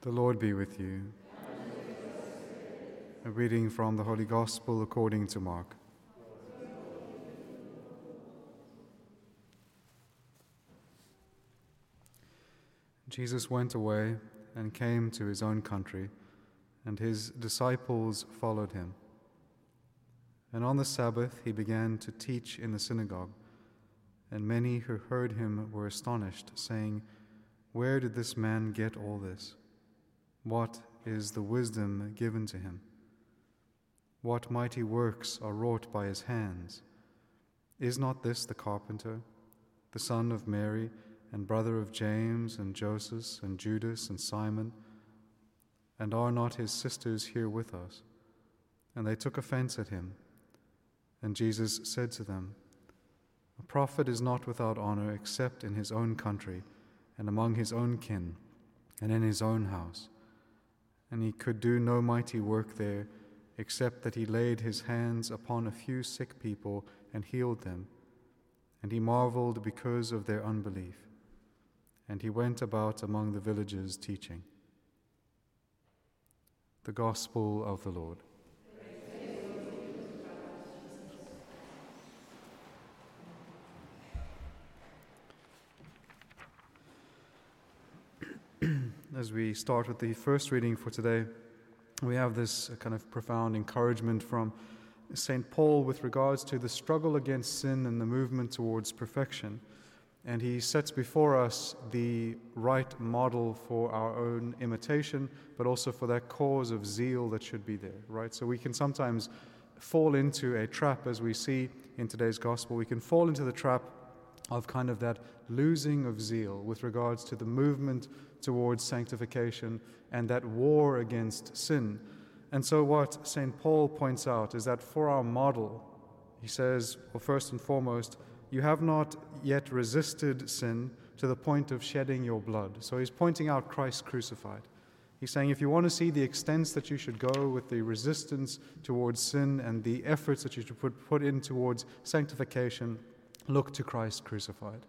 The Lord be with you. A reading from the Holy Gospel according to Mark. Jesus went away and came to his own country, and his disciples followed him. And on the Sabbath he began to teach in the synagogue, and many who heard him were astonished, saying, Where did this man get all this? What is the wisdom given to him? What mighty works are wrought by his hands? Is not this the carpenter, the son of Mary, and brother of James, and Joseph, and Judas, and Simon? And are not his sisters here with us? And they took offense at him. And Jesus said to them, A prophet is not without honor except in his own country, and among his own kin, and in his own house and he could do no mighty work there, except that he laid his hands upon a few sick people and healed them. And he marveled because of their unbelief. And he went about among the villages teaching. The Gospel of the Lord. As we start with the first reading for today, we have this uh, kind of profound encouragement from St. Paul with regards to the struggle against sin and the movement towards perfection. And he sets before us the right model for our own imitation, but also for that cause of zeal that should be there, right? So we can sometimes fall into a trap, as we see in today's gospel. We can fall into the trap of kind of that losing of zeal with regards to the movement towards sanctification and that war against sin. And so, what St. Paul points out is that for our model, he says, well, first and foremost, you have not yet resisted sin to the point of shedding your blood. So, he's pointing out Christ crucified. He's saying if you want to see the extents that you should go with the resistance towards sin and the efforts that you should put, put in towards sanctification, Look to Christ crucified.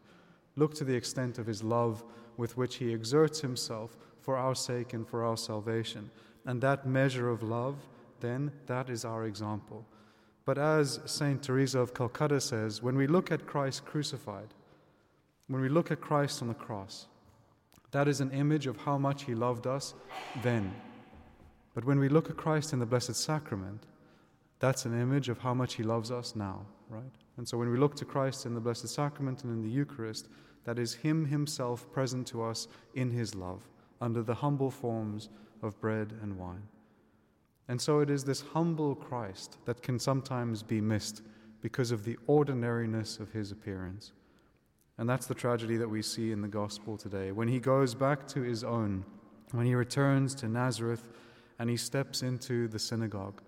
Look to the extent of his love with which he exerts himself for our sake and for our salvation. And that measure of love, then, that is our example. But as St. Teresa of Calcutta says, when we look at Christ crucified, when we look at Christ on the cross, that is an image of how much he loved us then. But when we look at Christ in the Blessed Sacrament, that's an image of how much he loves us now, right? And so when we look to Christ in the Blessed Sacrament and in the Eucharist, that is Him Himself present to us in His love, under the humble forms of bread and wine. And so it is this humble Christ that can sometimes be missed because of the ordinariness of His appearance. And that's the tragedy that we see in the Gospel today. When He goes back to His own, when He returns to Nazareth and He steps into the synagogue,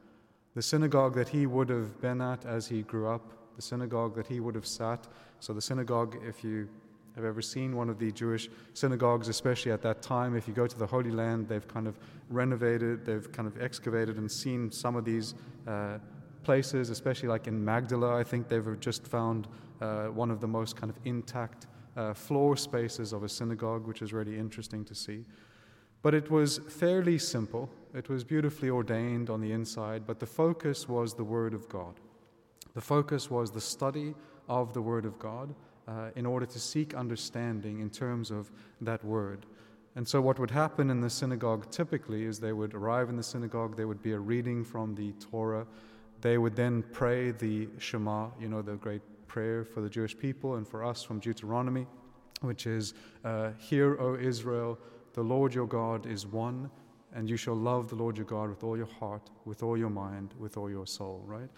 the synagogue that He would have been at as He grew up, the synagogue that he would have sat. So, the synagogue, if you have ever seen one of the Jewish synagogues, especially at that time, if you go to the Holy Land, they've kind of renovated, they've kind of excavated and seen some of these uh, places, especially like in Magdala. I think they've just found uh, one of the most kind of intact uh, floor spaces of a synagogue, which is really interesting to see. But it was fairly simple. It was beautifully ordained on the inside, but the focus was the Word of God. The focus was the study of the Word of God uh, in order to seek understanding in terms of that Word. And so, what would happen in the synagogue typically is they would arrive in the synagogue, there would be a reading from the Torah, they would then pray the Shema, you know, the great prayer for the Jewish people and for us from Deuteronomy, which is uh, Hear, O Israel, the Lord your God is one, and you shall love the Lord your God with all your heart, with all your mind, with all your soul, right?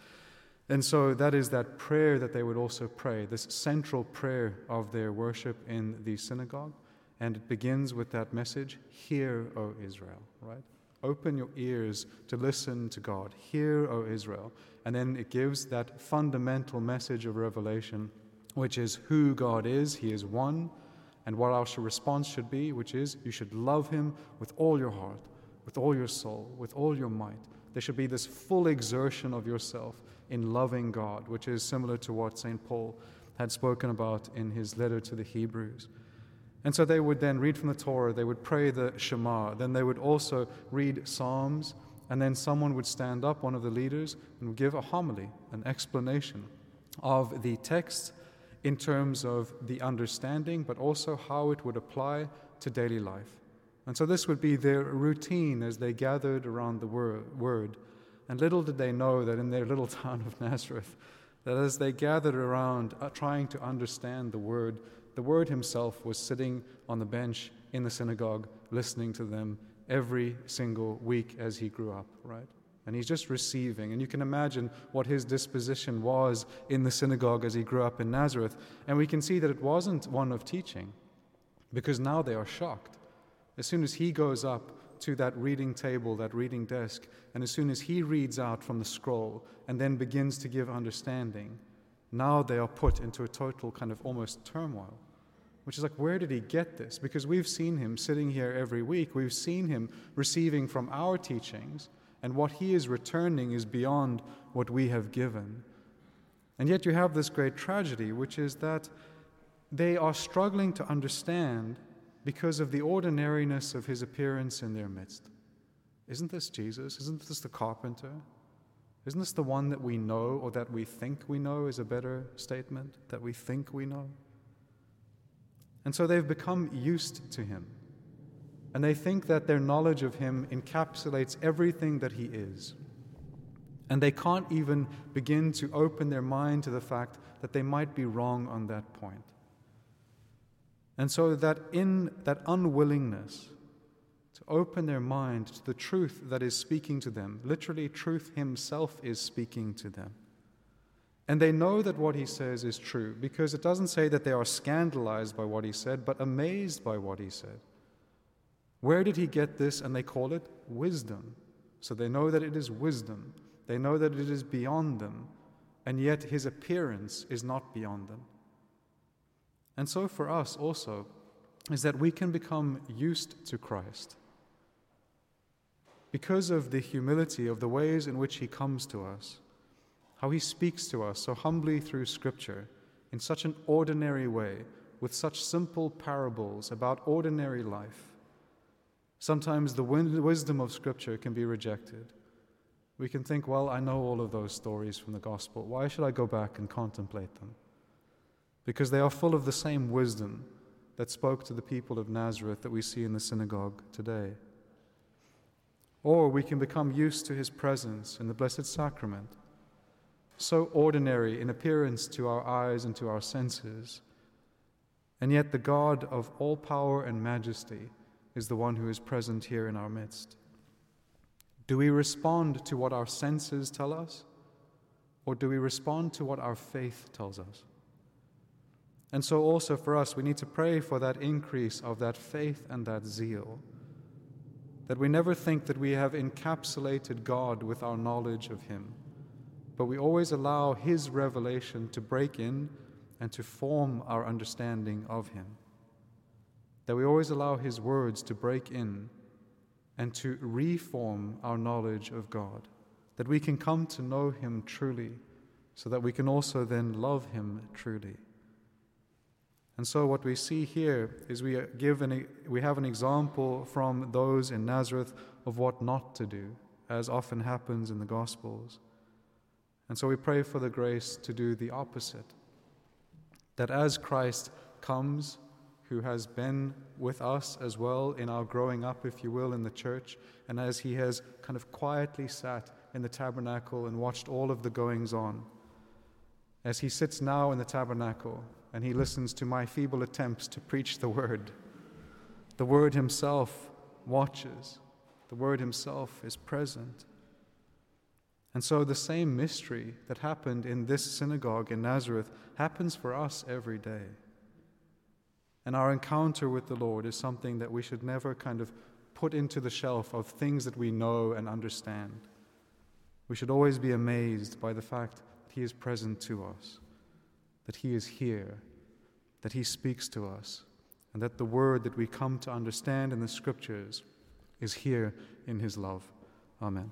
And so that is that prayer that they would also pray, this central prayer of their worship in the synagogue. And it begins with that message Hear, O Israel, right? Open your ears to listen to God. Hear, O Israel. And then it gives that fundamental message of revelation, which is who God is. He is one. And what our response should be, which is you should love Him with all your heart, with all your soul, with all your might. There should be this full exertion of yourself in loving God, which is similar to what St. Paul had spoken about in his letter to the Hebrews. And so they would then read from the Torah, they would pray the Shema, then they would also read Psalms, and then someone would stand up, one of the leaders, and give a homily, an explanation of the text in terms of the understanding, but also how it would apply to daily life. And so this would be their routine as they gathered around the word. And little did they know that in their little town of Nazareth, that as they gathered around uh, trying to understand the word, the word himself was sitting on the bench in the synagogue listening to them every single week as he grew up, right? And he's just receiving. And you can imagine what his disposition was in the synagogue as he grew up in Nazareth. And we can see that it wasn't one of teaching, because now they are shocked. As soon as he goes up to that reading table, that reading desk, and as soon as he reads out from the scroll and then begins to give understanding, now they are put into a total kind of almost turmoil. Which is like, where did he get this? Because we've seen him sitting here every week. We've seen him receiving from our teachings, and what he is returning is beyond what we have given. And yet, you have this great tragedy, which is that they are struggling to understand because of the ordinariness of his appearance in their midst. Isn't this Jesus? Isn't this the carpenter? Isn't this the one that we know or that we think we know is a better statement? That we think we know? And so they've become used to him. And they think that their knowledge of him encapsulates everything that he is. And they can't even begin to open their mind to the fact that they might be wrong on that point. And so that in that unwillingness to open their mind to the truth that is speaking to them, literally, truth himself is speaking to them. And they know that what he says is true because it doesn't say that they are scandalized by what he said, but amazed by what he said. Where did he get this? And they call it wisdom. So they know that it is wisdom. They know that it is beyond them, and yet his appearance is not beyond them. And so for us also, is that we can become used to Christ because of the humility of the ways in which he comes to us, how he speaks to us so humbly through Scripture in such an ordinary way, with such simple parables about ordinary life. Sometimes the wisdom of Scripture can be rejected. We can think, well, I know all of those stories from the gospel. Why should I go back and contemplate them? because they are full of the same wisdom that spoke to the people of Nazareth that we see in the synagogue today. Or we can become used to his presence in the Blessed Sacrament, so ordinary in appearance to our eyes and to our senses, and yet the God of all power and majesty is the one who is present here in our midst. Do we respond to what our senses tell us, or do we respond to what our faith tells us? And so, also for us, we need to pray for that increase of that faith and that zeal. That we never think that we have encapsulated God with our knowledge of Him, but we always allow His revelation to break in and to form our understanding of Him. That we always allow His words to break in and to reform our knowledge of God. That we can come to know Him truly, so that we can also then love Him truly. And so, what we see here is we, give an, we have an example from those in Nazareth of what not to do, as often happens in the Gospels. And so, we pray for the grace to do the opposite. That as Christ comes, who has been with us as well in our growing up, if you will, in the church, and as he has kind of quietly sat in the tabernacle and watched all of the goings on, as he sits now in the tabernacle and he listens to my feeble attempts to preach the word. The word himself watches, the word himself is present. And so the same mystery that happened in this synagogue in Nazareth happens for us every day. And our encounter with the Lord is something that we should never kind of put into the shelf of things that we know and understand. We should always be amazed by the fact that He is present to us that He is here, that He speaks to us, and that the word that we come to understand in the Scriptures is here in His love. Amen.